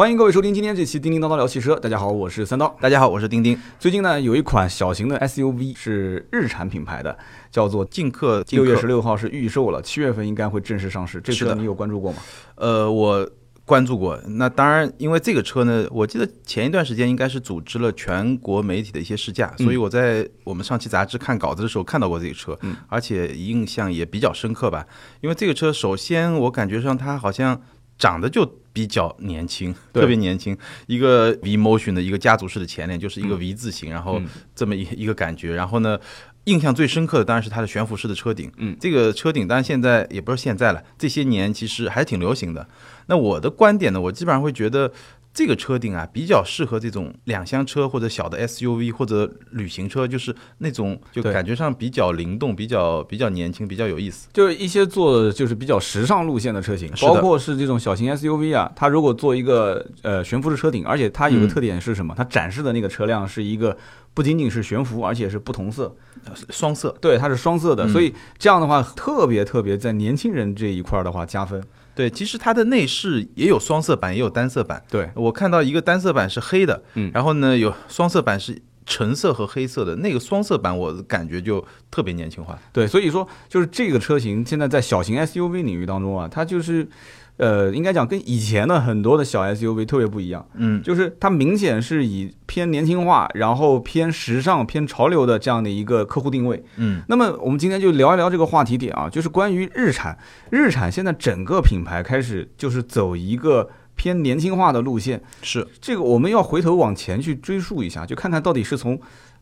欢迎各位收听今天这期《叮叮叨叨聊汽车》。大家好，我是三刀。大家好，我是丁丁。最近呢，有一款小型的 SUV 是日产品牌的，叫做劲客。六月十六号是预售了，七月份应该会正式上市。这车你有关注过吗？呃，我关注过。那当然，因为这个车呢，我记得前一段时间应该是组织了全国媒体的一些试驾，所以我在我们上期杂志看稿子的时候看到过这个车，而且印象也比较深刻吧。因为这个车，首先我感觉上它好像。长得就比较年轻，特别年轻。一个 V Motion 的一个家族式的前脸，就是一个 V 字形，然后这么一一个感觉。然后呢，印象最深刻的当然是它的悬浮式的车顶。嗯，这个车顶当然现在也不是现在了，这些年其实还是挺流行的。那我的观点呢，我基本上会觉得。这个车顶啊，比较适合这种两厢车或者小的 SUV 或者旅行车，就是那种就感觉上比较灵动、比较比较年轻、比较有意思。就是一些做就是比较时尚路线的车型，包括是这种小型 SUV 啊，它如果做一个呃悬浮式车顶，而且它有个特点是什么？它展示的那个车辆是一个不仅仅是悬浮，而且是不同色，双色。对，它是双色的，所以这样的话特别特别在年轻人这一块的话加分。对，其实它的内饰也有双色版，也有单色版。对我看到一个单色版是黑的，嗯，然后呢有双色版是橙色和黑色的，那个双色版我感觉就特别年轻化。对，所以说就是这个车型现在在小型 SUV 领域当中啊，它就是。呃，应该讲跟以前的很多的小 SUV 特别不一样，嗯，就是它明显是以偏年轻化，然后偏时尚、偏潮流的这样的一个客户定位，嗯。那么我们今天就聊一聊这个话题点啊，就是关于日产，日产现在整个品牌开始就是走一个偏年轻化的路线，是。这个我们要回头往前去追溯一下，就看看到底是从。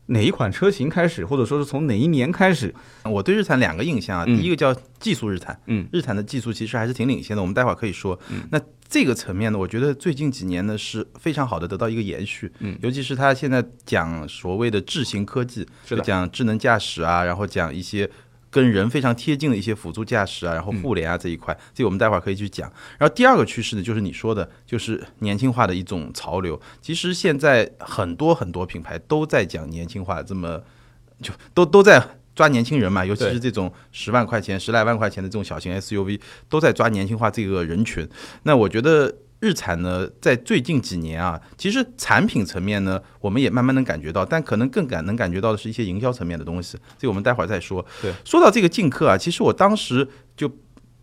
哪一款车型开始，或者说是从哪一年开始？我对日产两个印象啊，第一个叫技术日产，嗯，日产的技术其实还是挺领先的，我们待会儿可以说。那这个层面呢，我觉得最近几年呢是非常好的得到一个延续，嗯，尤其是它现在讲所谓的智行科技，就讲智能驾驶啊，然后讲一些。跟人非常贴近的一些辅助驾驶啊，然后互联啊这一块，这我们待会儿可以去讲。然后第二个趋势呢，就是你说的，就是年轻化的一种潮流。其实现在很多很多品牌都在讲年轻化，这么就都都在抓年轻人嘛，尤其是这种十万块钱、十来万块钱的这种小型 SUV，都在抓年轻化这个人群。那我觉得。日产呢，在最近几年啊，其实产品层面呢，我们也慢慢能感觉到，但可能更感能感觉到的是一些营销层面的东西，这个我们待会儿再说。对，说到这个劲客啊，其实我当时就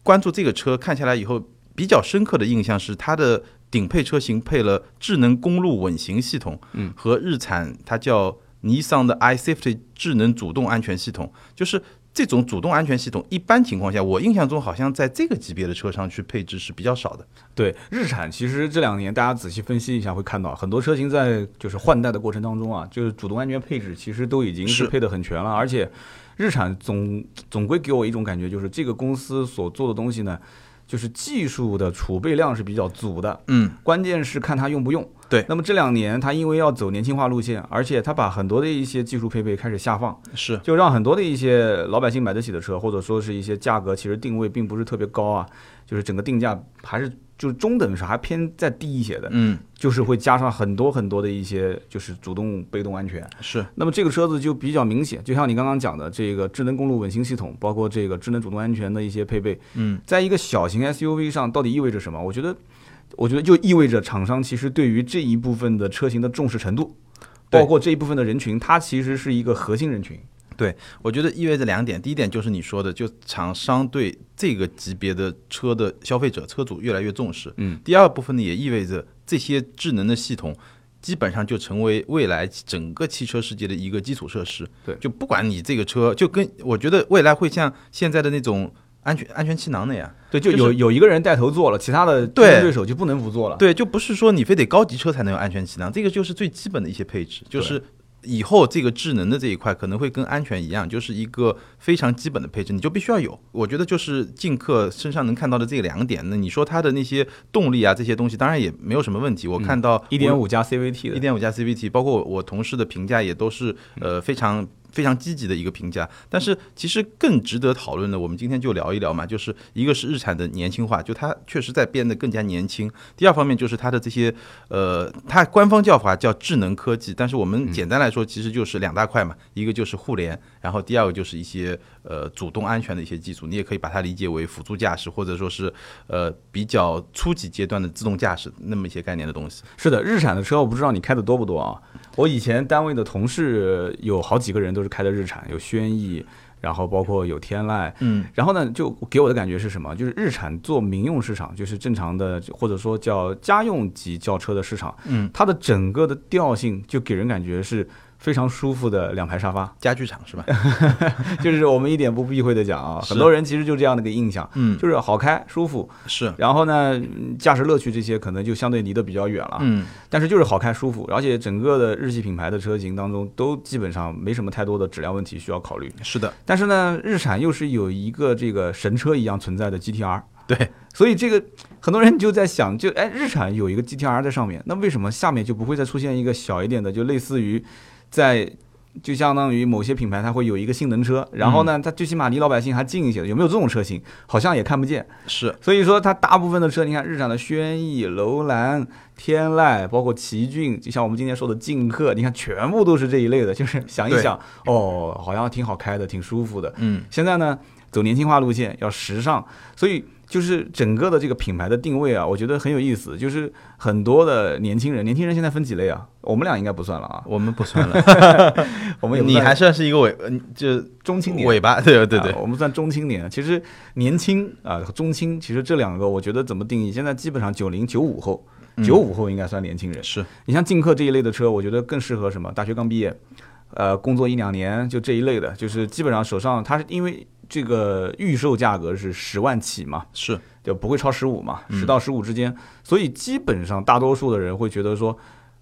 关注这个车，看下来以后，比较深刻的印象是它的顶配车型配了智能公路稳行系统，嗯，和日产它叫尼桑的 iSafety 智能主动安全系统，就是。这种主动安全系统，一般情况下，我印象中好像在这个级别的车上去配置是比较少的。对，日产其实这两年大家仔细分析一下，会看到很多车型在就是换代的过程当中啊，就是主动安全配置其实都已经是配得很全了。而且，日产总总归给我一种感觉，就是这个公司所做的东西呢。就是技术的储备量是比较足的，嗯，关键是看它用不用。对，那么这两年它因为要走年轻化路线，而且它把很多的一些技术配备开始下放，是，就让很多的一些老百姓买得起的车，或者说是一些价格其实定位并不是特别高啊，就是整个定价还是。就是中等上还偏再低一些的，嗯，就是会加上很多很多的一些，就是主动被动安全。是，那么这个车子就比较明显，就像你刚刚讲的这个智能公路稳行系统，包括这个智能主动安全的一些配备，嗯，在一个小型 SUV 上到底意味着什么？我觉得，我觉得就意味着厂商其实对于这一部分的车型的重视程度，包括这一部分的人群，它其实是一个核心人群。对，我觉得意味着两点。第一点就是你说的，就厂商对这个级别的车的消费者、车主越来越重视。嗯。第二部分呢，也意味着这些智能的系统基本上就成为未来整个汽车世界的一个基础设施。对。就不管你这个车，就跟我觉得未来会像现在的那种安全安全气囊那样。对，就有有一个人带头做了，其他的竞争对手就不能不做了。对，就不是说你非得高级车才能有安全气囊，这个就是最基本的一些配置，就是。以后这个智能的这一块可能会跟安全一样，就是一个非常基本的配置，你就必须要有。我觉得就是进客身上能看到的这两点。那你说它的那些动力啊这些东西，当然也没有什么问题。我看到一点五加 CVT 的，一点五加 CVT，包括我同事的评价也都是呃非常非常积极的一个评价。但是其实更值得讨论的，我们今天就聊一聊嘛，就是一个是日产的年轻化，就它确实在变得更加年轻。第二方面就是它的这些呃，它官方叫法叫智能科技，但是我们简单来说，其实就是两大块嘛，一个就是互联，然后第二个就是一些呃主动安全的一些技术，你也可以把它理解为辅助驾驶，或者说是呃比较初级阶段的自动驾驶那么一些概念的东西。是的，日产的车我不知道你开的多不多啊？我以前单位的同事有好几个人都是开的日产，有轩逸，然后包括有天籁，嗯，然后呢，就给我的感觉是什么？就是日产做民用市场，就是正常的或者说叫家用级轿车的市场，嗯，它的整个的调性就给人感觉是。非常舒服的两排沙发，家具厂是吧？就是我们一点不避讳的讲啊，很多人其实就这样的一个印象，嗯，就是好开舒服是。然后呢，驾驶乐趣这些可能就相对离得比较远了，嗯。但是就是好开舒服，而且整个的日系品牌的车型当中都基本上没什么太多的质量问题需要考虑。是的。但是呢，日产又是有一个这个神车一样存在的 GTR，对。所以这个很多人就在想，就哎，日产有一个 GTR 在上面，那为什么下面就不会再出现一个小一点的，就类似于在。就相当于某些品牌，它会有一个性能车，然后呢，它最起码离老百姓还近一些。有没有这种车型？好像也看不见。是，所以说它大部分的车，你看日产的轩逸、楼兰、天籁，包括奇骏，就像我们今天说的劲客，你看全部都是这一类的。就是想一想，哦，好像挺好开的，挺舒服的。嗯。现在呢，走年轻化路线，要时尚，所以。就是整个的这个品牌的定位啊，我觉得很有意思。就是很多的年轻人，年轻人现在分几类啊？我们俩应该不算了啊，我们不算了。我们你还算是一个尾，就中青年尾巴，对对对，我们算中青年。其实年轻啊，中青，其实这两个我觉得怎么定义？现在基本上九零九五后，九五后应该算年轻人。是你像劲客这一类的车，我觉得更适合什么？大学刚毕业，呃，工作一两年就这一类的，就是基本上手上它是因为。这个预售价格是十万起嘛？是，就不会超十五嘛？十到十五之间，所以基本上大多数的人会觉得说，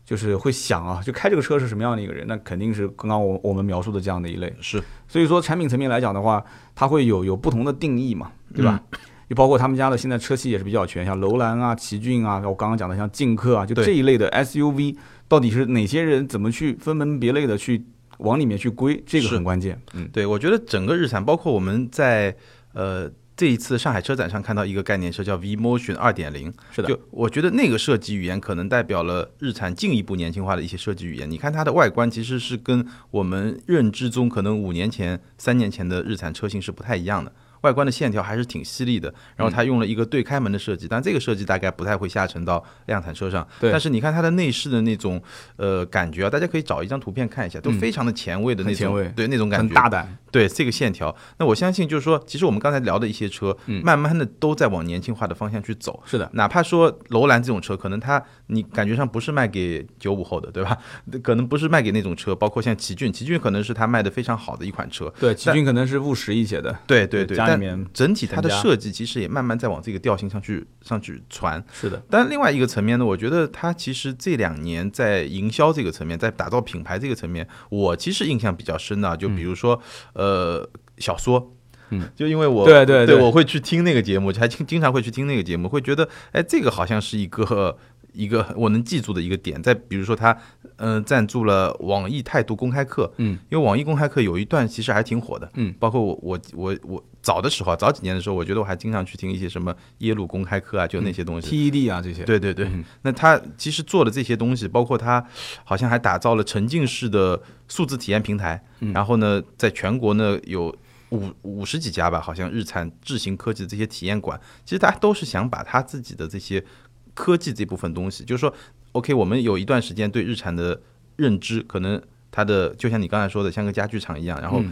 就是会想啊，就开这个车是什么样的一个人？那肯定是刚刚我我们描述的这样的一类。是，所以说产品层面来讲的话，它会有有不同的定义嘛，对吧？就包括他们家的现在车系也是比较全，像楼兰啊、奇骏啊，我刚刚讲的像劲客啊，就这一类的 SUV，到底是哪些人怎么去分门别类的去？往里面去归，这个很关键。嗯，对，我觉得整个日产，包括我们在呃这一次上海车展上看到一个概念车叫 V Motion 二点零，是的，就我觉得那个设计语言可能代表了日产进一步年轻化的一些设计语言。你看它的外观其实是跟我们认知中可能五年前、三年前的日产车型是不太一样的。外观的线条还是挺犀利的，然后它用了一个对开门的设计，但这个设计大概不太会下沉到量产车上。对，但是你看它的内饰的那种呃感觉啊，大家可以找一张图片看一下，都非常的前卫的那种，对那种感觉，很大胆。对这个线条，那我相信就是说，其实我们刚才聊的一些车，慢慢的都在往年轻化的方向去走。是的，哪怕说楼兰这种车，可能它你感觉上不是卖给九五后的，对吧？可能不是卖给那种车，包括像奇骏，奇骏可能是它卖的非常好的一款车。对，奇骏可能是务实一些的。对对对，家里面整体它的设计其实也慢慢在往这个调性上去上去传。是的，但另外一个层面呢，我觉得它其实这两年在营销这个层面，在打造品牌这个层面，我其实印象比较深的，就比如说呃。小说，嗯，就因为我对对对，我会去听那个节目，还经经常会去听那个节目，会觉得，哎，这个好像是一个一个我能记住的一个点。再比如说，他嗯赞助了网易态度公开课，嗯，因为网易公开课有一段其实还挺火的，嗯，包括我我我我早的时候，早几年的时候，我觉得我还经常去听一些什么耶鲁公开课啊，就那些东西，TED 啊这些，对对对。那他其实做的这些东西，包括他好像还打造了沉浸式的数字体验平台，然后呢，在全国呢有。五五十几家吧，好像日产智行科技的这些体验馆，其实他都是想把他自己的这些科技这部分东西，就是说，OK，我们有一段时间对日产的认知，可能它的就像你刚才说的，像个家具厂一样，然后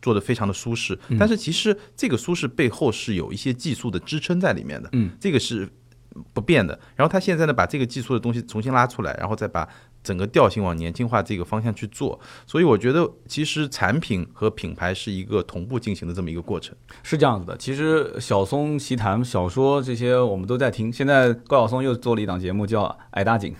做的非常的舒适，但是其实这个舒适背后是有一些技术的支撑在里面的，嗯，这个是不变的。然后他现在呢，把这个技术的东西重新拉出来，然后再把。整个调性往年轻化这个方向去做，所以我觉得其实产品和品牌是一个同步进行的这么一个过程，是这样子的。其实小松奇谈小说这些我们都在听，现在高晓松又做了一档节目叫《矮大紧》，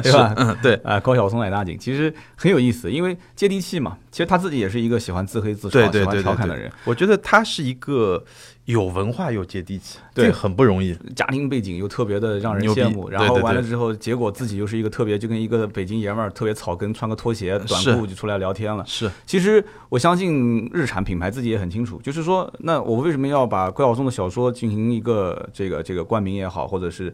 对吧？嗯，对，啊，高晓松矮大紧其实很有意思，因为接地气嘛。其实他自己也是一个喜欢自黑自嘲、喜欢调侃的人。我觉得他是一个有文化又接地气，对。这很不容易。家庭背景又特别的让人羡慕，然后完了之后，结果自己又是一个特别就跟一个北京爷们儿特别草根，穿个拖鞋短裤就出来聊天了。是，其实我相信日产品牌自己也很清楚，就是说，那我为什么要把高晓松的小说进行一个这个这个冠名也好，或者是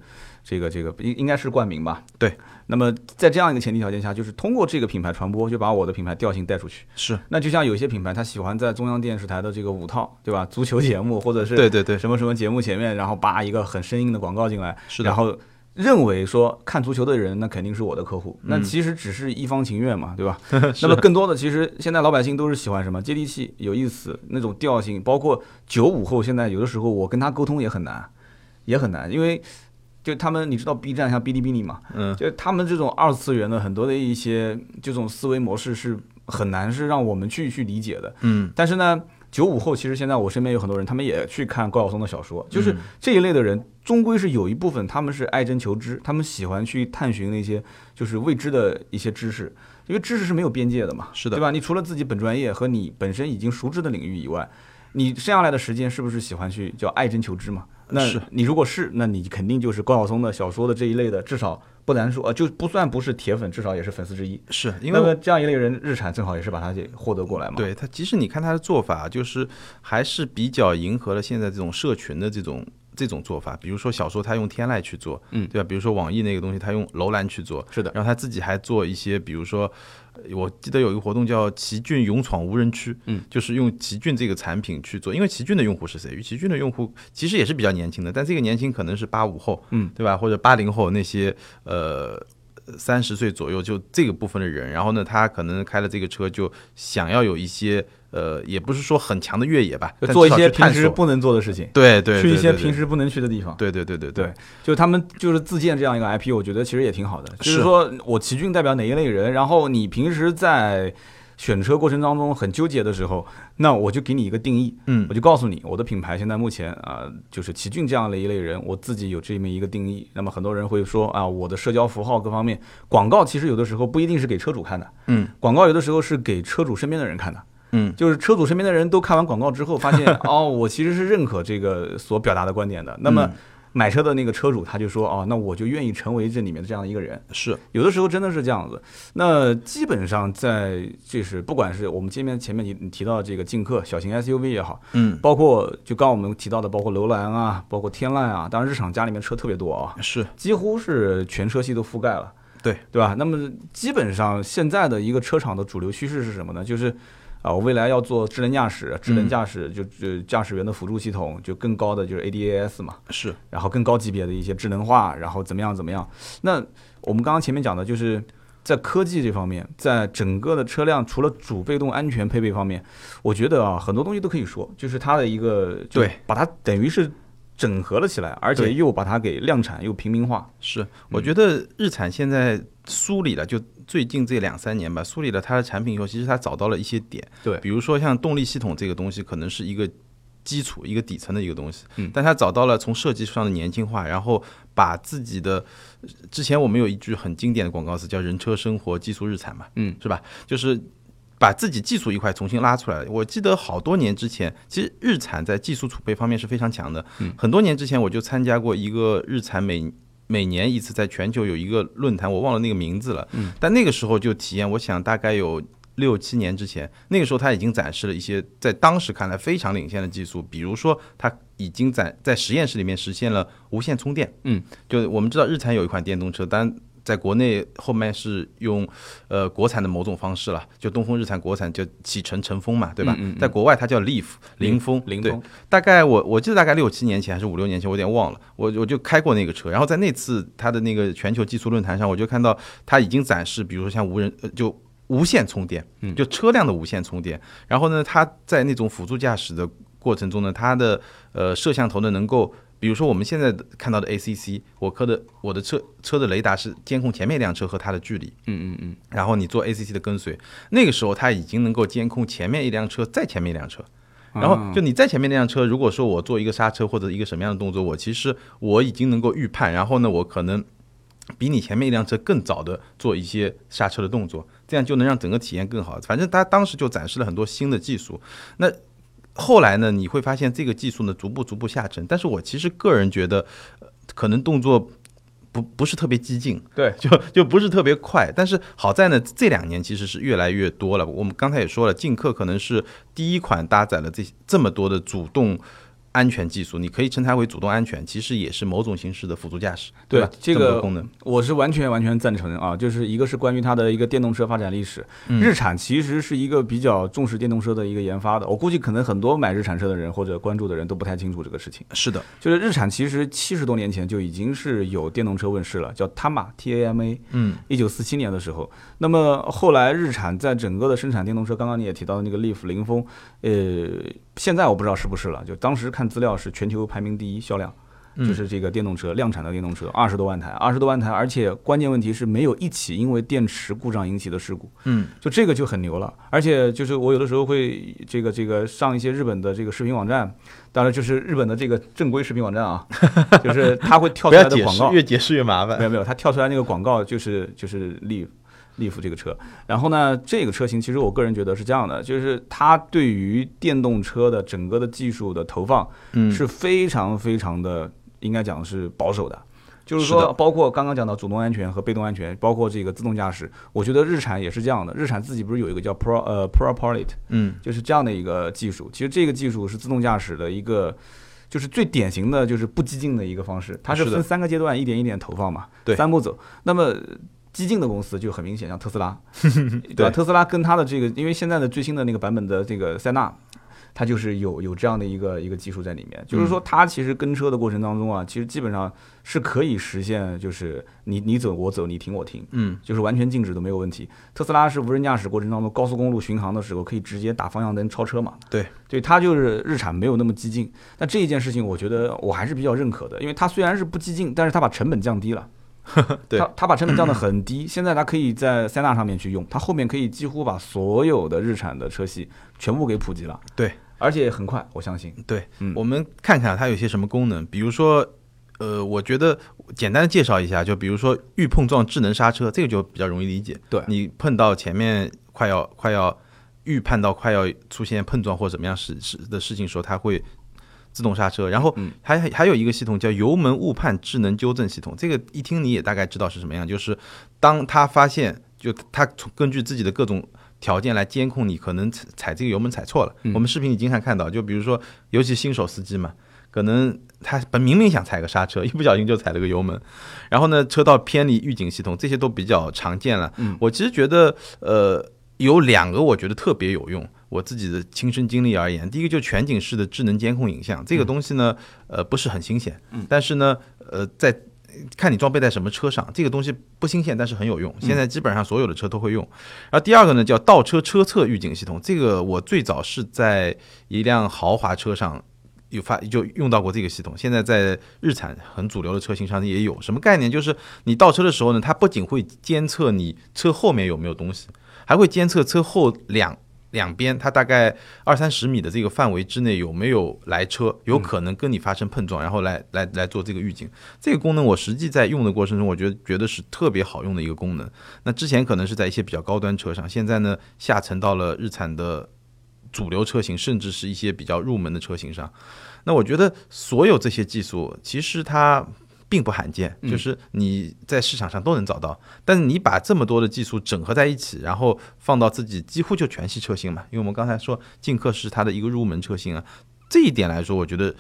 这个这个应应该是冠名吧？对。那么在这样一个前提条件下，就是通过这个品牌传播，就把我的品牌调性带出去。是，那就像有些品牌，他喜欢在中央电视台的这个五套，对吧？足球节目或者是对对对，什么什么节目前面，然后扒一个很生硬的广告进来，是的然后认为说看足球的人那肯定是我的客户，嗯那其实只是一方情愿嘛，对吧？那么更多的其实现在老百姓都是喜欢什么接地气、有意思那种调性，包括九五后，现在有的时候我跟他沟通也很难，也很难，因为。就他们，你知道 B 站像哔哩哔哩嘛？嗯，就他们这种二次元的很多的一些这种思维模式是很难是让我们去去理解的。嗯，但是呢，九五后其实现在我身边有很多人，他们也去看高晓松的小说，嗯就是这一类的人，终归是有一部分他们是爱真求知，他们喜欢去探寻那些就是未知的一些知识，因为知识是没有边界的嘛，是的对吧？你除了自己本专业和你本身已经熟知的领域以外，你剩下来的时间是不是喜欢去叫爱真求知嘛？那是你如果是，那你肯定就是高晓松的小说的这一类的，至少不难说，呃，就不算不是铁粉，至少也是粉丝之一。是因那为么这样一类人，日产正好也是把他给获得过来嘛。对他，即使你看他的做法，就是还是比较迎合了现在这种社群的这种这种做法。比如说小说，他用天籁去做，嗯对吧？比如说网易那个东西，他用楼兰去做，是的，然后他自己还做一些，比如说，呃我记得有一个活动叫“奇骏勇闯无人区”，嗯，就是用奇骏这个产品去做。因为奇骏的用户是谁？奇骏的用户其实也是比较年轻的，但这个年轻可能是八五后，嗯，对吧？或者八零后那些呃。三十岁左右就这个部分的人，然后呢，他可能开了这个车，就想要有一些呃，也不是说很强的越野吧，做一些平时不能做的事情，对对，去一些平时不能去的地方。对对对对对，就他们就是自建这样一个 IP，我觉得其实也挺好的。就是是说我奇骏代表哪一类人，然后你平时在选车过程当中很纠结的时候，那我就给你一个定义，嗯我就告诉你，我的品牌现在目前啊、就是奇骏这样的一类人，我自己有这么一个定义。那么很多人会说啊，我的社交符号各方面，广告其实有的时候不一定是给车主看的，嗯广告有的时候是给车主身边的人看的。嗯，就是车主身边的人都看完广告之后，发现 哦，我其实是认可这个所表达的观点的。那么嗯买车的那个车主他就说哦，那我就愿意成为这里面的这样的一个人。是有的时候真的是这样子。那基本上在就是不管是我们前面前面你你提到这个劲客小型 SUV 也好，嗯包括就刚我们提到的，包括楼兰啊，包括天籁啊，当然日产家里面车特别多啊，是几乎是全车系都覆盖了。对对吧？那么基本上现在的一个车厂的主流趋势是什么呢？就是啊，我未来要做智能驾驶，智能驾驶就就驾驶员的辅助系统就更高的就是 ADAS 嘛，是然后更高级别的一些智能化，然后怎么样怎么样。那我们刚刚前面讲的就是。在科技这方面，在整个的车辆除了主被动安全配备方面，我觉得啊，很多东西都可以说，就是它的一个，就对，把它等于是整合了起来，而且又把它给量产又平民化。是，我觉得日产现在梳理了，就最近这两三年吧，梳理了它的产品以后，其实它找到了一些点，对比如说像动力系统这个东西，可能是一个基础、一个底层的一个东西，嗯但它找到了从设计上的年轻化，然后把自己的之前我们有一句很经典的广告词叫“人车生活技术日产”嘛，嗯，是吧？就是。把自己技术一块重新拉出来。我记得好多年之前，其实日产在技术储备方面是非常强的。嗯，很多年之前我就参加过一个日产每每年一次在全球有一个论坛，我忘了那个名字了。嗯，但那个时候就体验，我想大概有六七年之前，那个时候他已经展示了一些在当时看来非常领先的技术，比如说他已经在在实验室里面实现了无线充电。嗯，就我们知道日产有一款电动车，但在国内后面是用呃国产的某种方式了，就东风日产国产就启辰晨风嘛，对吧？嗯嗯嗯在国外它叫 Leaf 凌风，对凌风，大概我我记得大概六七年前还是五六年前，我有点忘了，我我就开过那个车，然后在那次它的那个全球技术论坛上，我就看到它已经展示，比如说像无人呃就无线充电，就车辆的无线充电，然后呢，它在那种辅助驾驶的过程中呢，它的呃摄像头呢能够。比如说我们现在看到的 ACC，我科的我的车车的雷达是监控前面一辆车和它的距离，嗯嗯嗯，然后你做 ACC 的跟随，那个时候它已经能够监控前面一辆车，再前面一辆车。然后就你在前面那辆车，如果说我做一个刹车或者一个什么样的动作，我其实我已经能够预判，然后呢，我可能比你前面一辆车更早的做一些刹车的动作，这样就能让整个体验更好。反正它当时就展示了很多新的技术。那后来呢，你会发现这个技术呢逐步逐步下沉。但是我其实个人觉得，可能动作不不是特别激进，对，就就不是特别快。但是好在呢，这两年其实是越来越多了。我们刚才也说了，劲客可能是第一款搭载了这这么多的主动。安全技术，你可以称它为主动安全，其实也是某种形式的辅助驾驶，对吧？这个功能我是完全完全赞成啊！就是一个是关于它的一个电动车发展历史，日产其实是一个比较重视电动车的一个研发的。我估计可能很多买日产车的人或者关注的人都不太清楚这个事情。是的，就是日产其实七十多年前就已经是有电动车问世了，叫 Tama T A M A。嗯，一九四七年的时候，那么后来日产在整个的生产电动车，刚刚你也提到的那个 Leaf 凌风，呃。现在我不知道是不是了，就当时看资料是全球排名第一销量，就是这个电动车量产的电动车二十多万台，二十多万台，而且关键问题是没有一起因为电池故障引起的事故，嗯，就这个就很牛了。而且就是我有的时候会这个这个上一些日本的这个视频网站，当然就是日本的这个正规视频网站啊，就是它会跳 出来的广告，越解释越麻烦。没有没有，它跳出来那个广告就是就是立。利弗这个车，然后呢，这个车型其实我个人觉得是这样的，就是它对于电动车的整个的技术的投放，嗯，是非常非常的，应该讲是保守的。就是说，包括刚刚讲到主动安全和被动安全，包括这个自动驾驶，我觉得日产也是这样的。日产自己不是有一个叫 Pro 呃 Pro Pilot，嗯，就是这样的一个技术。其实这个技术是自动驾驶的一个，就是最典型的就是不激进的一个方式。它是分三个阶段，一点一点投放嘛，对，三步走。那么激进的公司就很明显，像特斯拉，对吧？特斯拉跟它的这个，因为现在的最新的那个版本的这个塞纳，它就是有有这样的一个一个技术在里面，就是说它其实跟车的过程当中啊，其实基本上是可以实现，就是你你走我走，你停我停，嗯，就是完全静止都没有问题。特斯拉是无人驾驶过程当中高速公路巡航的时候，可以直接打方向灯超车嘛？对，对，它就是日产没有那么激进。但这一件事情，我觉得我还是比较认可的，因为它虽然是不激进，但是它把成本降低了。对，他他把成本降得很低，现在他可以在塞纳上面去用，他后面可以几乎把所有的日产的车系全部给普及了。对，而且很快，我相信。对，嗯我们看看它有些什么功能，比如说，呃，我觉得简单的介绍一下，就比如说预碰撞智能刹车，这个就比较容易理解。对你碰到前面快要快要预判到快要出现碰撞或怎么样事事的事情时候，它会。自动刹车，然后还还有一个系统叫油门误判智能纠正系统。这个一听你也大概知道是什么样，就是当他发现，就他从根据自己的各种条件来监控你，可能踩踩这个油门踩错了。我们视频里经常看到，就比如说，尤其新手司机嘛，可能他本明明想踩个刹车，一不小心就踩了个油门，然后呢，车道偏离预警系统，这些都比较常见了。我其实觉得，呃，有两个我觉得特别有用。我自己的亲身经历而言，第一个就全景式的智能监控影像，这个东西呢，呃，不是很新鲜，但是呢，呃，在看你装备在什么车上，这个东西不新鲜，但是很有用。现在基本上所有的车都会用。然后第二个呢，叫倒车车侧预警系统，这个我最早是在一辆豪华车上有发就用到过这个系统，现在在日产很主流的车型上也有。什么概念？就是你倒车的时候呢，它不仅会监测你车后面有没有东西，还会监测车后两。两边，它大概二三十米的这个范围之内有没有来车，有可能跟你发生碰撞，然后来来来做这个预警。这个功能我实际在用的过程中，我觉得觉得是特别好用的一个功能。那之前可能是在一些比较高端车上，现在呢下沉到了日产的主流车型，甚至是一些比较入门的车型上。那我觉得所有这些技术，其实它。并不罕见，就是你在市场上都能找到。但是你把这么多的技术整合在一起，然后放到自己几乎就全系车型嘛，因为我们刚才说劲客是它的一个入门车型啊。这一点来说，我觉得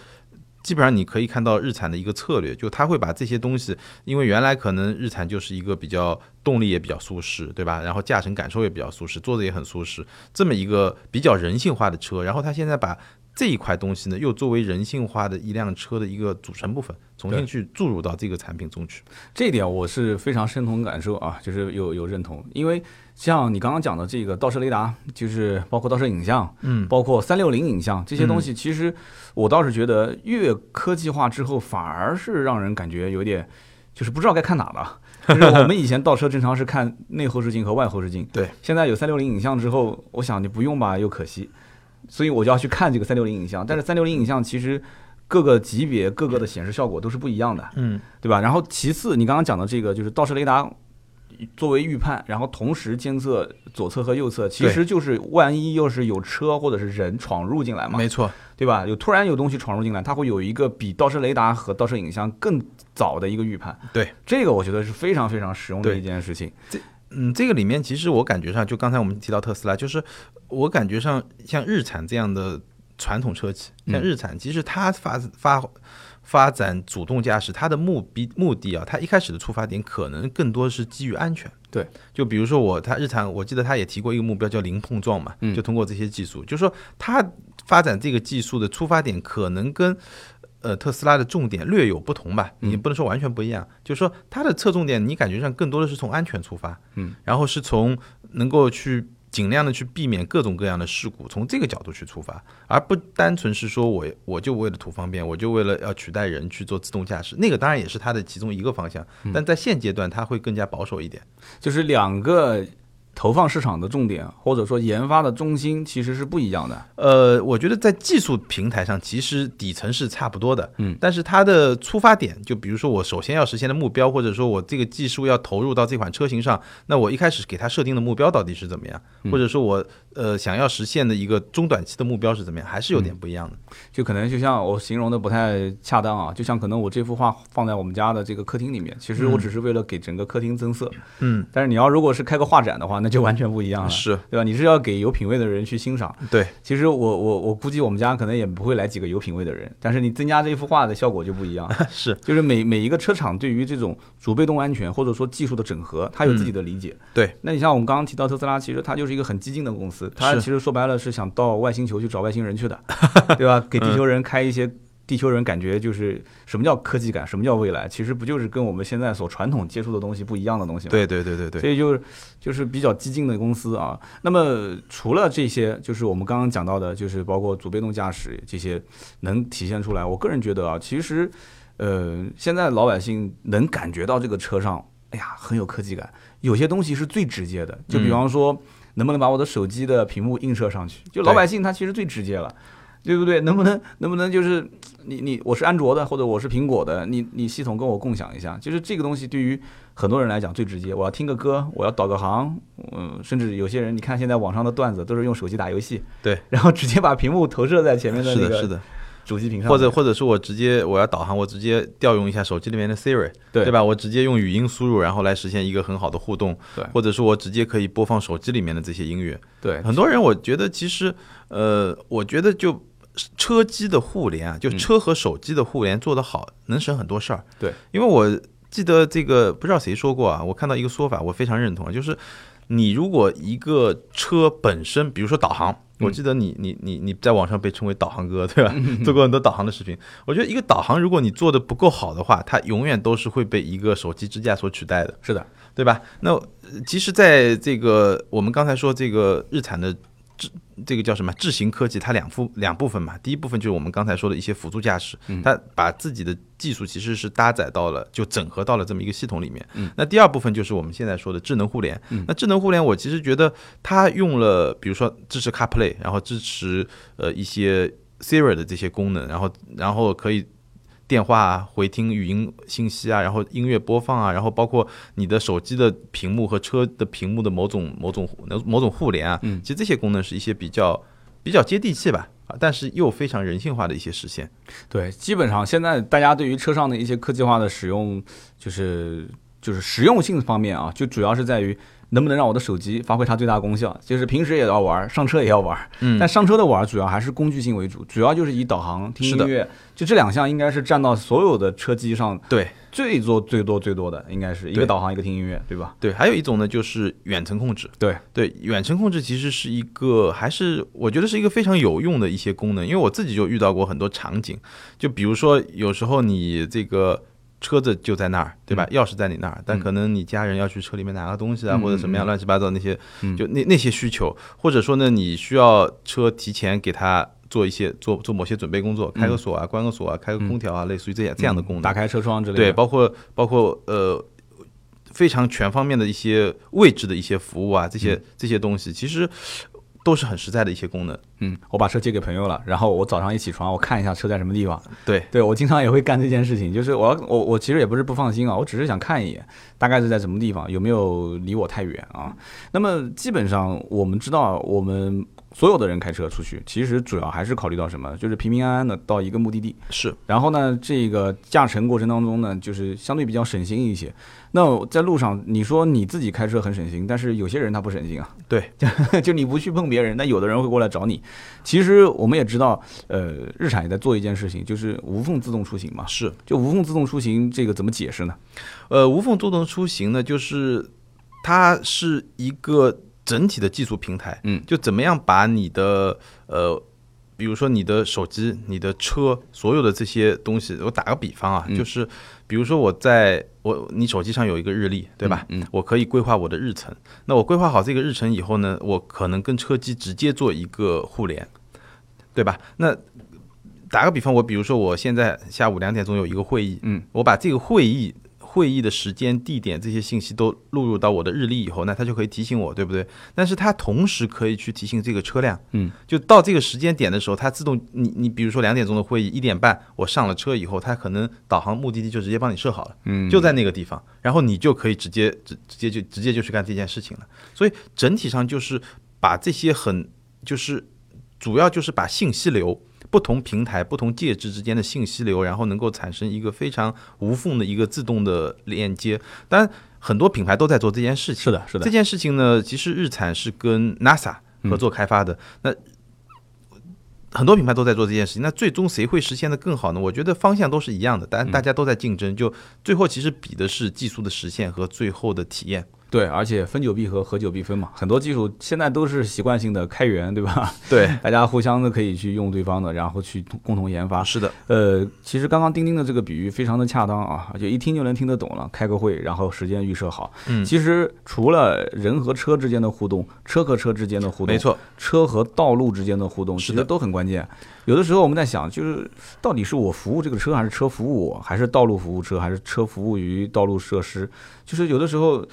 基本上你可以看到日产的一个策略，就它会把这些东西，因为原来可能日产就是一个比较动力也比较舒适，对吧？然后驾乘感受也比较舒适，坐着也很舒适，这么一个比较人性化的车，然后它现在把。这一块东西呢，又作为人性化的一辆车的一个组成部分，重新去注入到这个产品中去。这一点我是非常深同感受啊，就是有有认同。因为像你刚刚讲的这个倒车雷达，就是包括倒车影像，嗯，包括三六零影像这些东西，其实我倒是觉得越科技化之后，反而是让人感觉有点就是不知道该看哪了。就是我们以前倒车正常是看内后视镜和外后视镜，对，现在有三六零影像之后，我想你不用吧，又可惜。所以我就要去看这个三六零影像，但是三六零影像其实各个级别各个的显示效果都是不一样的，嗯，对吧？然后其次，你刚刚讲的这个就是倒车雷达，作为预判，然后同时监测左侧和右侧，其实就是万一又是有车或者是人闯入进来嘛，没错，对吧？有突然有东西闯入进来，它会有一个比倒车雷达和倒车影像更早的一个预判。对，这个我觉得是非常非常实用的一件事情。这嗯，这个里面其实我感觉上，就刚才我们提到特斯拉，就是我感觉上像日产这样的传统车企，像日产，其实它发发。发展主动驾驶，它的目的目的啊，它一开始的出发点可能更多是基于安全。对，就比如说我，它日产，我记得它也提过一个目标叫零碰撞嘛，就通过这些技术，就是说它发展这个技术的出发点可能跟呃特斯拉的重点略有不同吧，你不能说完全不一样，就是说它的侧重点你感觉上更多的是从安全出发，嗯，然后是从能够去。尽量的去避免各种各样的事故，从这个角度去出发，而不单纯是说我我就为了图方便，我就为了要取代人去做自动驾驶，那个当然也是它的其中一个方向，但在现阶段它会更加保守一点，就是两个。投放市场的重点，或者说研发的中心，其实是不一样的。呃，我觉得在技术平台上，其实底层是差不多的。嗯，但是它的出发点，就比如说我首先要实现的目标，或者说我这个技术要投入到这款车型上，那我一开始给它设定的目标到底是怎么样？或者说我呃想要实现的一个中短期的目标是怎么样？还是有点不一样的。就可能就像我形容的不太恰当啊，就像可能我这幅画放在我们家的这个客厅里面，其实我只是为了给整个客厅增色。嗯，但是你要如果是开个画展的话，那就完全不一样了。是对吧？你是要给有品位的人去欣赏。对，其实我我我估计我们家可能也不会来几个有品位的人，但是你增加这一幅画的效果就不一样。是，就是每每一个车厂对于这种主被动安全或者说技术的整合，它有自己的理解。对，那你像我们刚刚提到特斯拉，其实它就是一个很激进的公司，它其实说白了是想到外星球去找外星人去的，对吧？给地球人开一些。地球人感觉就是什么叫科技感，什么叫未来？其实不就是跟我们现在所传统接触的东西不一样的东西吗？对对对对对。所以就是就是比较激进的公司啊。那么除了这些，就是我们刚刚讲到的，就是包括主被动驾驶这些能体现出来。我个人觉得啊，其实呃，现在老百姓能感觉到这个车上，哎呀，很有科技感。有些东西是最直接的，就比方说，能不能把我的手机的屏幕映射上去？就老百姓他其实最直接了。对不对？能不能能不能就是你你我是安卓的或者我是苹果的，你你系统跟我共享一下，就是这个东西对于很多人来讲最直接。我要听个歌，我要导个航，嗯，甚至有些人你看现在网上的段子都是用手机打游戏，对，然后直接把屏幕投射在前面的那个是的主机屏上，或者或者是我直接我要导航，我直接调用一下手机里面的 Siri，对对吧？我直接用语音输入，然后来实现一个很好的互动，对，或者是我直接可以播放手机里面的这些音乐，对。很多人我觉得其实呃，我觉得就。车机的互联啊，就车和手机的互联做得好，能省很多事儿。对，因为我记得这个不知道谁说过啊，我看到一个说法，我非常认同，就是你如果一个车本身，比如说导航，我记得你你你你在网上被称为导航哥，对吧？做过很多导航的视频。我觉得一个导航，如果你做的不够好的话，它永远都是会被一个手机支架所取代的。是的，对吧？那其实在这个我们刚才说这个日产的。智这个叫什么智行科技？它两副两部分嘛。第一部分就是我们刚才说的一些辅助驾驶，它把自己的技术其实是搭载到了，就整合到了这么一个系统里面。那第二部分就是我们现在说的智能互联。那智能互联，我其实觉得它用了，比如说支持 CarPlay，然后支持呃一些 Siri 的这些功能，然后然后可以。电话啊回听语音信息啊，然后音乐播放啊，然后包括你的手机的屏幕和车的屏幕的某种某种某种互联啊，嗯，其实这些功能是一些比较比较接地气吧，啊，但是又非常人性化的一些实现。对，基本上现在大家对于车上的一些科技化的使用，就是就是实用性方面啊，就主要是在于。能不能让我的手机发挥它最大功效？就是平时也要玩，上车也要玩。嗯，但上车的玩主要还是工具性为主，主要就是以导航、听音乐，就这两项应该是占到所有的车机上对最多最多最多的，应该是一个导航一个听音乐，对吧？对，还有一种呢就是远程控制。对对，远程控制其实是一个还是我觉得是一个非常有用的一些功能，因为我自己就遇到过很多场景，就比如说有时候你这个。车子就在那儿，对吧？钥匙在你那儿，但可能你家人要去车里面拿个东西啊，或者什么样乱七八糟那些，就那那些需求，或者说呢，你需要车提前给他做一些做做某些准备工作，开个锁啊，关个锁啊，开个空调啊，类似于这样这样的功能，打开车窗之类的。对，包括包括呃非常全方面的一些位置的一些服务啊，这些这些东西，其实。都是很实在的一些功能。嗯，我把车借给朋友了，然后我早上一起床，我看一下车在什么地方。对，对我经常也会干这件事情，就是我要我我其实也不是不放心啊，我只是想看一眼，大概是在什么地方，有没有离我太远啊？那么基本上我们知道，我们所有的人开车出去，其实主要还是考虑到什么？就是平平安安的到一个目的地。是，然后呢，这个驾乘过程当中呢，就是相对比较省心一些。那在路上，你说你自己开车很省心，但是有些人他不省心啊。对，就你不去碰别人，但有的人会过来找你。其实我们也知道，呃，日产也在做一件事情，就是无缝自动出行嘛。是，就无缝自动出行这个怎么解释呢？呃，无缝自动出行呢，就是它是一个整体的技术平台。嗯，就怎么样把你的呃。比如说你的手机、你的车，所有的这些东西，我打个比方啊，就是，比如说我在我你手机上有一个日历，对吧？嗯，我可以规划我的日程。那我规划好这个日程以后呢，我可能跟车机直接做一个互联，对吧？那打个比方，我比如说我现在下午两点钟有一个会议，嗯，我把这个会议。会议的时间、地点这些信息都录入到我的日历以后，那它就可以提醒我，对不对？但是它同时可以去提醒这个车辆，嗯，就到这个时间点的时候，它自动，你你比如说两点钟的会议，一点半我上了车以后，它可能导航目的地就直接帮你设好了，嗯，就在那个地方，然后你就可以直接直直接就直接就去干这件事情了。所以整体上就是把这些很就是主要就是把信息流。不同平台、不同介质之间的信息流，然后能够产生一个非常无缝的一个自动的链接。当然，很多品牌都在做这件事情。是的，是的。这件事情呢，其实日产是跟 NASA 合作开发的。那很多品牌都在做这件事情。那最终谁会实现的更好呢？我觉得方向都是一样的，但大家都在竞争。就最后其实比的是技术的实现和最后的体验。对，而且分久必合，合久必分嘛。很多技术现在都是习惯性的开源，对吧？对，大家互相的可以去用对方的，然后去共同研发。是的，呃，其实刚刚钉钉的这个比喻非常的恰当啊，而且一听就能听得懂了。开个会，然后时间预设好。嗯，其实除了人和车之间的互动，车和车之间的互动，没错，车和道路之间的互动，其实都很关键。有的时候我们在想，就是到底是我服务这个车，还是车服务我，还是道路服务车，还是车服务于道路设施？就是有的时候。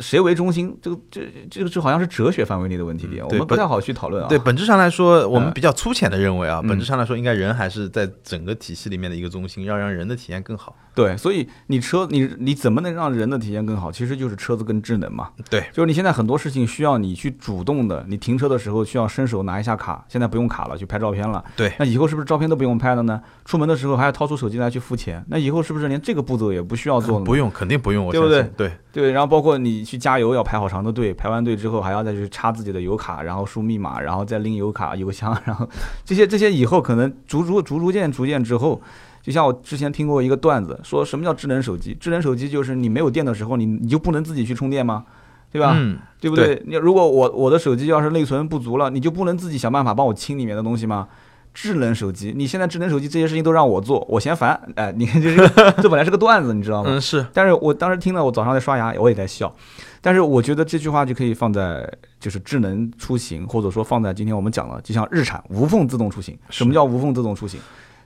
谁为中心？这个这这个这好像是哲学范围内的问题点，我们不太好去讨论啊。对，本质上来说，我们比较粗浅的认为啊，本质上来说，应该人还是在整个体系里面的一个中心，要让人的体验更好。对，所以你车你你怎么能让人的体验更好？其实就是车子更智能嘛。对，就是你现在很多事情需要你去主动的，你停车的时候需要伸手拿一下卡，现在不用卡了，去拍照片了。对，那以后是不是照片都不用拍了呢？出门的时候还要掏出手机来去付钱，那以后是不是连这个步骤也不需要做了？不用，肯定不用，对不对？对对，然后包括你去加油要排好长的队，排完队之后还要再去插自己的油卡，然后输密码，然后再拎油卡油箱，然后这些这些以后可能逐逐逐逐渐逐渐之后。就像我之前听过一个段子，说什么叫智能手机？智能手机就是你没有电的时候，你你就不能自己去充电吗？对吧？嗯，对不对？你如果我我的手机要是内存不足了，你就不能自己想办法帮我清里面的东西吗？智能手机，你现在智能手机这些事情都让我做，我嫌烦。哎，你看这是 这本来是个段子，你知道吗？嗯，是。但是我当时听了，我早上在刷牙，我也在笑。但是我觉得这句话就可以放在就是智能出行，或者说放在今天我们讲了，就像日产无缝自动出行。什么叫无缝自动出行？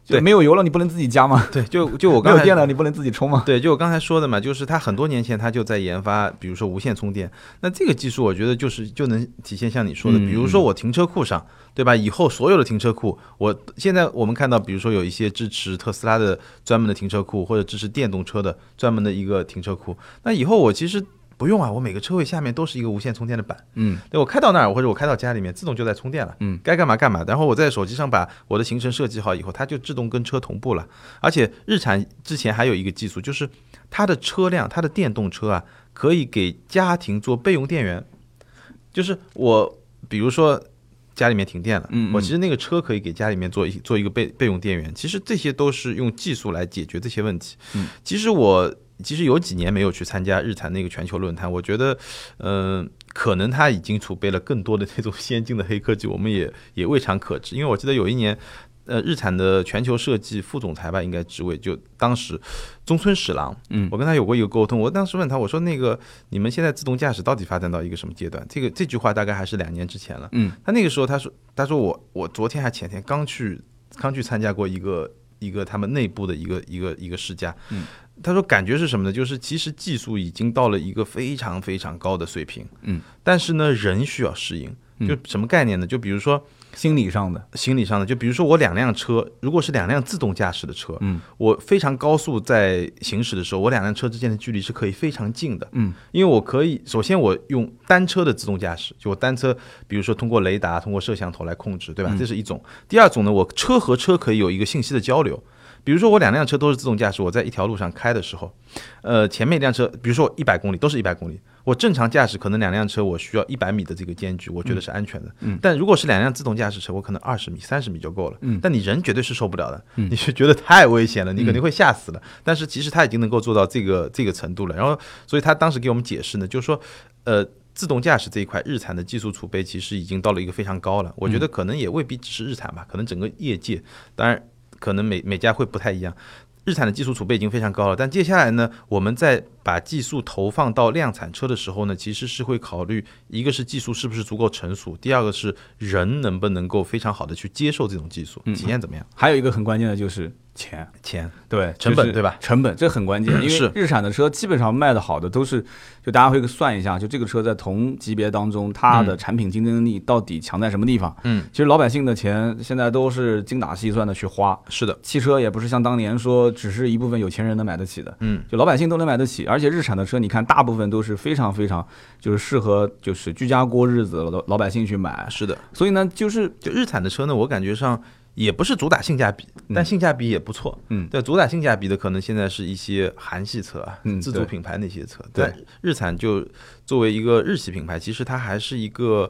对，没有油了，你不能自己加吗？对，就就我刚才没有电了，你不能自己充吗？对，就我刚才说的嘛，就是他很多年前他就在研发，比如说无线充电。那这个技术，我觉得就是就能体现像你说的，比如说我停车库上，对吧？以后所有的停车库，我现在我们看到，比如说有一些支持特斯拉的专门的停车库，或者支持电动车的专门的一个停车库。那以后我其实。不用啊，我每个车位下面都是一个无线充电的板。嗯，对我开到那儿或者我开到家里面，自动就在充电了。嗯，该干嘛干嘛。然后我在手机上把我的行程设计好以后，它就自动跟车同步了。而且日产之前还有一个技术，就是它的车辆，它的电动车啊，可以给家庭做备用电源。就是我比如说家里面停电了，嗯，我其实那个车可以给家里面做一做一个备备用电源。其实这些都是用技术来解决这些问题。嗯，其实我。其实有几年没有去参加日产那个全球论坛，我觉得，嗯，可能他已经储备了更多的这种先进的黑科技，我们也也未尝可知。因为我记得有一年，呃，日产的全球设计副总裁吧，应该职位就当时中村史郎，嗯，我跟他有过一个沟通，我当时问他，我说那个你们现在自动驾驶到底发展到一个什么阶段？这个这句话大概还是两年之前了，嗯，他那个时候他说他说我我昨天还前天刚去刚去参加过一个一个他们内部的一个一个一个试驾，嗯。他说：“感觉是什么呢？就是其实技术已经到了一个非常非常高的水平，嗯，但是呢，人需要适应。就什么概念呢？就比如说。心理上的，心理上的，就比如说我两辆车，如果是两辆自动驾驶的车，嗯，我非常高速在行驶的时候，我两辆车之间的距离是可以非常近的，嗯，因为我可以，首先我用单车的自动驾驶，就我单车，比如说通过雷达、通过摄像头来控制，对吧？这是一种。第二种呢，我车和车可以有一个信息的交流。比如说我两辆车都是自动驾驶，我在一条路上开的时候，呃，前面一辆车，比如说一百公里都是一百公里，我正常驾驶可能两辆车我需要一百米的这个间距，我觉得是安全的。嗯。但如果是两辆自动驾驶车，我可能二十米、三十米就够了。嗯。但你人绝对是受不了的，你是觉得太危险了，你肯定会吓死了。但是其实他已经能够做到这个这个程度了。然后，所以他当时给我们解释呢，就是说，呃，自动驾驶这一块日产的技术储备其实已经到了一个非常高了。我觉得可能也未必只是日产吧，可能整个业界，当然可能每每家会不太一样。日产的技术储备已经非常高了，但接下来呢，我们在把技术投放到量产车的时候呢，其实是会考虑一个是技术是不是足够成熟，第二个是人能不能够非常好的去接受这种技术，体验怎么样？还有一个很关键的就是。钱钱对成本对吧？成本这很关键，因为日产的车基本上卖的好的都是，就大家会算一下，就这个车在同级别当中，它的产品竞争力到底强在什么地方？嗯，其实老百姓的钱现在都是精打细算的去花。是的，汽车也不是像当年说只是一部分有钱人能买得起的，嗯，就老百姓都能买得起。而且日产的车，你看大部分都是非常非常就是适合就是居家过日子老老百姓去买。是的，所以呢，就是就日产的车呢，我感觉上。也不是主打性价比，但性价比也不错。嗯，对，主打性价比的可能现在是一些韩系车啊，自主品牌那些车。对，日产就作为一个日系品牌，其实它还是一个，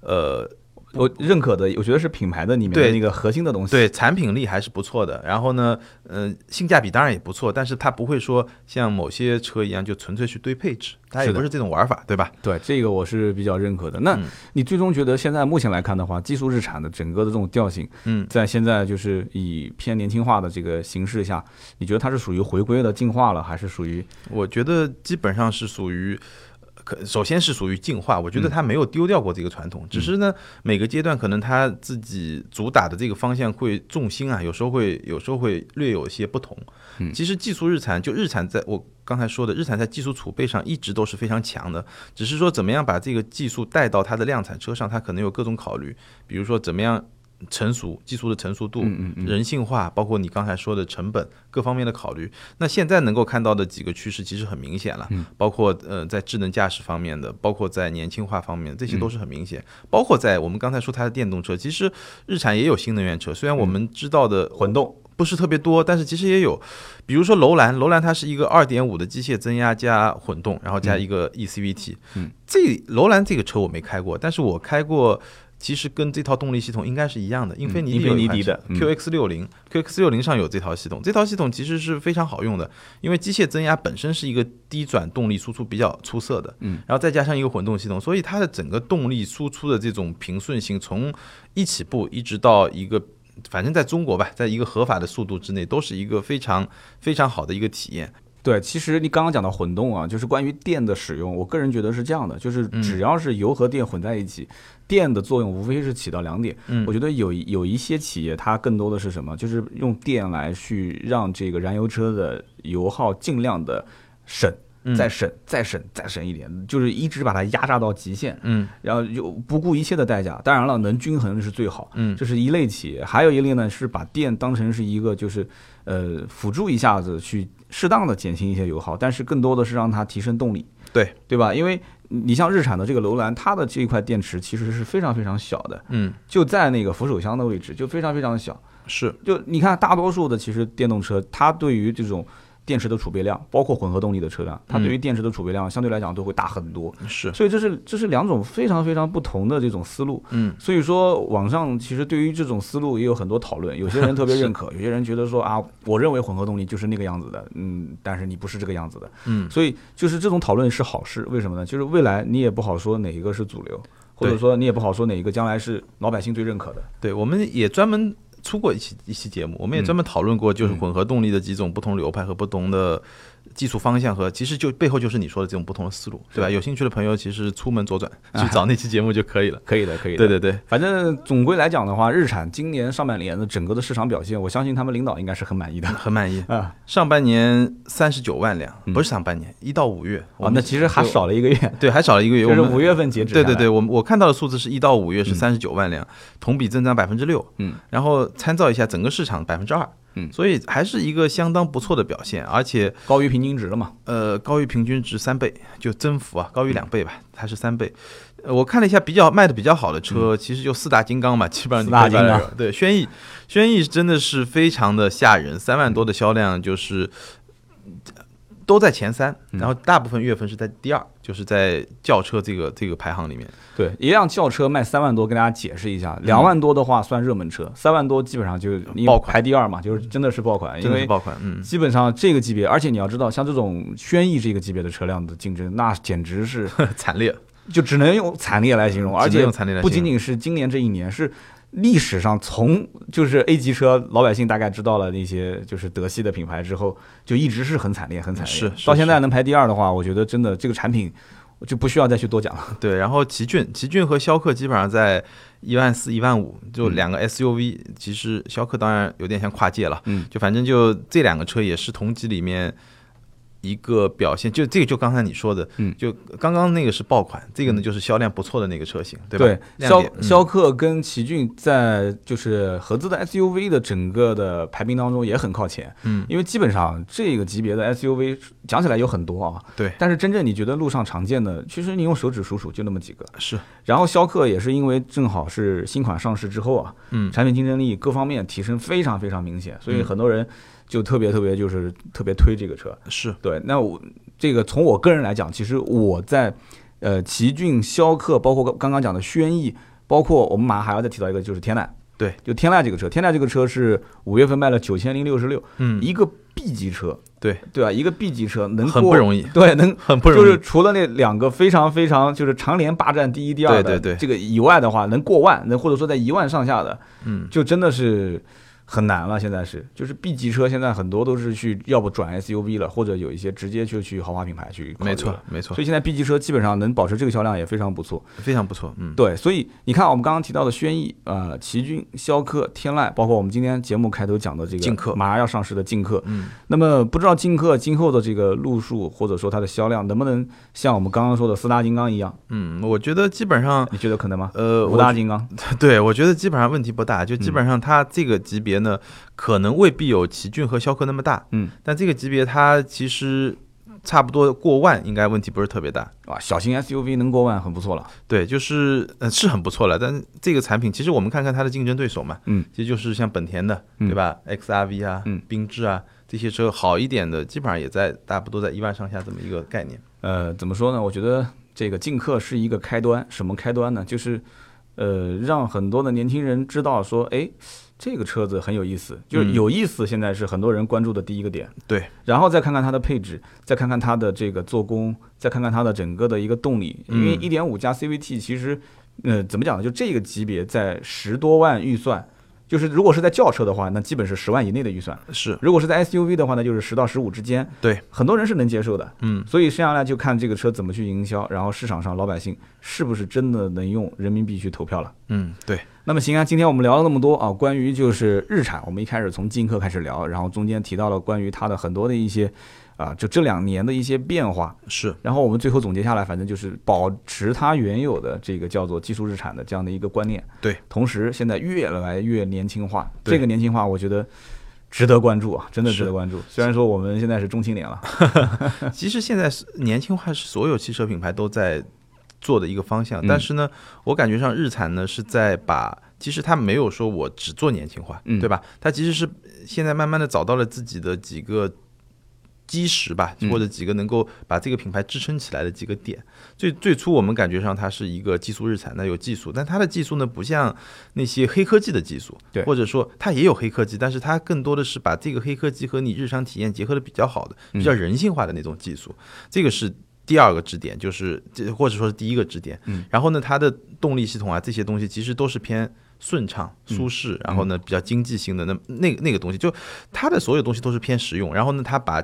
呃。我认可的，我觉得是品牌的里面的那个核心的东西。对，产品力还是不错的。然后呢，嗯，性价比当然也不错，但是它不会说像某些车一样就纯粹去堆配置，它也不是这种玩法，对吧？对，这个我是比较认可的。那你最终觉得现在目前来看的话，技术日产的整个的这种调性，嗯，在现在就是以偏年轻化的这个形式下，你觉得它是属于回归了、进化了，还是属于？我觉得基本上是属于。可首先是属于进化，我觉得它没有丢掉过这个传统，只是呢每个阶段可能它自己主打的这个方向会重心啊，有时候会有时候会略有一些不同。嗯，其实技术日产就日产在我刚才说的日产在技术储备上一直都是非常强的，只是说怎么样把这个技术带到它的量产车上，它可能有各种考虑，比如说怎么样。成熟技术的成熟度，人性化，包括你刚才说的成本各方面的考虑。那现在能够看到的几个趋势其实很明显了，包括呃在智能驾驶方面的，包括在年轻化方面，这些都是很明显。包括在我们刚才说它的电动车，其实日产也有新能源车，虽然我们知道的混动不是特别多，但是其实也有。比如说楼兰，楼兰它是一个二点五的机械增压加混动，然后加一个 eCVT。嗯，这楼兰这个车我没开过，但是我开过。其实跟这套动力系统应该是一样的，英菲尼迪的 QX 六零，QX 六零上有这套系统，这套系统其实是非常好用的，因为机械增压本身是一个低转动力输出比较出色的，嗯，然后再加上一个混动系统，所以它的整个动力输出的这种平顺性，从一起步一直到一个，反正在中国吧，在一个合法的速度之内，都是一个非常非常好的一个体验。对，其实你刚刚讲到混动啊，就是关于电的使用，我个人觉得是这样的，就是只要是油和电混在一起，电的作用无非是起到两点。嗯，我觉得有有一些企业，它更多的是什么？就是用电来去让这个燃油车的油耗尽量的省，再省，再省，再省一点，就是一直把它压榨到极限。嗯，然后就不顾一切的代价。当然了，能均衡是最好。嗯，这是一类企业，还有一类呢是把电当成是一个就是呃辅助一下子去。适当的减轻一些油耗，但是更多的是让它提升动力，对对吧？因为你像日产的这个楼兰，它的这一块电池其实是非常非常小的，嗯，就在那个扶手箱的位置，就非常非常小。是，就你看大多数的其实电动车，它对于这种。电池的储备量，包括混合动力的车辆，它对于电池的储备量相对来讲都会大很多。是，所以这是这是两种非常非常不同的这种思路。嗯，所以说网上其实对于这种思路也有很多讨论，有些人特别认可，有些人觉得说啊，我认为混合动力就是那个样子的，嗯，但是你不是这个样子的。嗯，所以就是这种讨论是好事，为什么呢？就是未来你也不好说哪一个是主流，或者说你也不好说哪一个将来是老百姓最认可的。对，我们也专门。出过一期一期节目，我们也专门讨论过，就是混合动力的几种不同流派和不同的技术方向和其实就背后就是你说的这种不同的思路，对吧？有兴趣的朋友其实出门左转去找那期节目就可以了。可以的，可以的。对对对，反正总归来讲的话，日产今年上半年的整个的市场表现，我相信他们领导应该是很满意的。很满意啊！上半年三十九万辆，不是上半年，一到五月哦，那其实还少了一个月。对，还少了一个月，就是五月份截止。对对对，我我看到的数字是一到五月是三十九万辆，同比增长百分之六。嗯，然后参照一下整个市场百分之二。嗯，所以还是一个相当不错的表现，而且高于平均值了嘛？呃，高于平均值三倍，就增幅啊，高于两倍吧，它是三倍。我看了一下比较卖的比较好的车，其实就四大金刚嘛，基本上四大金刚。对，轩逸，轩逸真的是非常的吓人，三万多的销量就是。都在前三，然后大部分月份是在第二，就是在轿车这个这个排行里面。对，一辆轿车卖三万多，跟大家解释一下，两万多的话算热门车，三万多基本上就爆款排第二嘛，就是真的是爆款，因为爆款，嗯，基本上这个级别，而且你要知道，像这种轩逸这个级别的车辆的竞争，那简直是 惨烈，就只能用惨烈来形容，而且不仅仅是今年这一年是。历史上从就是 A 级车，老百姓大概知道了那些就是德系的品牌之后，就一直是很惨烈，很惨烈。是到现在能排第二的话，我觉得真的这个产品就不需要再去多讲了。对，然后奇骏，奇骏和逍客基本上在一万四、一万五，就两个 SUV。其实逍客当然有点像跨界了，嗯，就反正就这两个车也是同级里面。一个表现，就这个，就刚才你说的，嗯，就刚刚那个是爆款，这个呢就是销量不错的那个车型，对吧？对，逍逍客跟奇骏在就是合资的 SUV 的整个的排名当中也很靠前，嗯，因为基本上这个级别的 SUV 讲起来有很多啊，对，但是真正你觉得路上常见的，其实你用手指数数就那么几个，是。然后逍客也是因为正好是新款上市之后啊，嗯，产品竞争力各方面提升非常非常明显，所以很多人。就特别特别就是特别推这个车，是对。那我这个从我个人来讲，其实我在呃奇骏、逍客，包括刚刚讲的轩逸，包括我们马上还要再提到一个就是天籁，对，就天籁这个车，天籁这个车是五月份卖了九千零六十六，嗯，一个 B 级车，对对吧？一个 B 级车能很不容易，对，能 很不容易，就是除了那两个非常非常就是常年霸占第一、第二的这个以外的话，能过万，能或者说在一万上下的，嗯，就真的是。很难了，现在是就是 B 级车，现在很多都是去要不转 SUV 了，或者有一些直接就去豪华品牌去。没错，没错。所以现在 B 级车基本上能保持这个销量也非常不错，非常不错。嗯，对。所以你看，我们刚刚提到的轩逸、呃奇骏、逍客、天籁，包括我们今天节目开头讲的这个劲客，马上要上市的劲客。嗯。那么不知道劲客今后的这个路数或者说它的销量能不能像我们刚刚说的四大金刚一样？嗯，我觉得基本上，你觉得可能吗？呃，五大金刚。对，我觉得基本上问题不大，就基本上它这个级别呢。可能未必有奇骏和逍客那么大，嗯，但这个级别它其实差不多过万，应该问题不是特别大啊。小型 SUV 能过万很不错了，对，就是呃是很不错了。但这个产品其实我们看看它的竞争对手嘛，嗯，其实就是像本田的，对吧？XRV 啊，嗯，缤智啊这些车好一点的，基本上也在大不多在一万上下这么一个概念。呃，怎么说呢？我觉得这个劲客是一个开端，什么开端呢？就是呃让很多的年轻人知道说，哎。这个车子很有意思，就是有意思。现在是很多人关注的第一个点。对，然后再看看它的配置，再看看它的这个做工，再看看它的整个的一个动力。因为一点五加 CVT 其实，呃，怎么讲呢？就这个级别在十多万预算。就是如果是在轿车的话，那基本是十万以内的预算；是如果是在 SUV 的话呢，就是十到十五之间。对，很多人是能接受的。嗯，所以剩下来就看这个车怎么去营销，然后市场上老百姓是不是真的能用人民币去投票了。嗯，对。那么行啊，今天我们聊了那么多啊，关于就是日产，我们一开始从进客开始聊，然后中间提到了关于它的很多的一些。啊，就这两年的一些变化是，然后我们最后总结下来，反正就是保持它原有的这个叫做技术日产的这样的一个观念。对，同时现在越来越年轻化，这个年轻化我觉得值得关注啊，真的值得关注。虽然说我们现在是中青年了，其实现在是年轻化是所有汽车品牌都在做的一个方向，但是呢，我感觉上日产呢是在把，其实它没有说我只做年轻化，对吧？它其实是现在慢慢的找到了自己的几个。基石吧，或者几个能够把这个品牌支撑起来的几个点。最最初我们感觉上它是一个技术日产，那有技术，但它的技术呢不像那些黑科技的技术，对，或者说它也有黑科技，但是它更多的是把这个黑科技和你日常体验结合的比较好的，比较人性化的那种技术。这个是第二个支点，就是这或者说是第一个支点。嗯，然后呢，它的动力系统啊这些东西其实都是偏顺畅、舒适，然后呢比较经济性的那那那个东西，就它的所有东西都是偏实用。然后呢，它把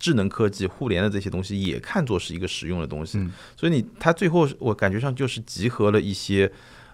智能科技、互联的这些东西也看作是一个实用的东西。所以你它最后我感觉上就是集合了一些。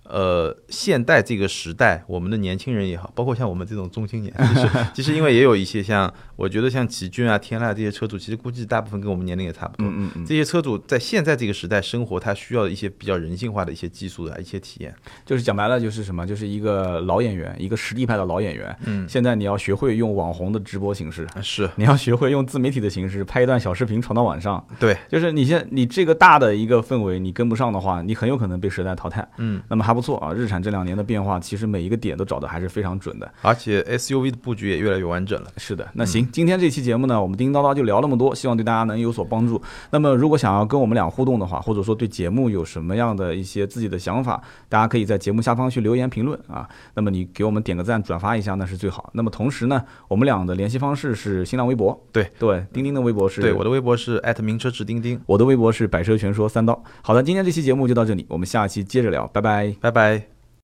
呃，现代这个时代，我们的年轻人也好，包括像我们这种中青年，其实其实因为也有一些像，我觉得像奇骏啊、天籁这些车主，其实估计大部分跟我们年龄也差不多。嗯嗯这些车主在现在这个时代生活，他需要一些比较人性化的一些技术的一些体验。就是讲白了，就是什么，就是一个老演员，一个实力派的老演员。嗯，现在你要学会用网红的直播形式，是 你要学会用自媒体的形式拍一段小视频传到网上。对，就是你现你这个大的一个氛围，你跟不上的话，你很有可能被时代淘汰。嗯，那么还不错啊，日产这两。年的变化，其实每一个点都找的还是非常准的，而且 SUV 的布局也越来越完整了。是的，那行，今天这期节目呢，我们叮叮叨叨就聊那么多，希望对大家能有所帮助。那么如果想要跟我们俩互动的话，或者说对节目有什么样的一些自己的想法，大家可以在节目下方去留言评论啊。那么你给我们点个赞，转发一下那是最好。那么同时呢，我们俩的联系方式是新浪微博，对对，钉钉的微博是，对，我的微博是名车志钉钉，我的微博是百车全说三刀。好的，今天这期节目就到这里，我们下期接着聊，拜拜，拜拜。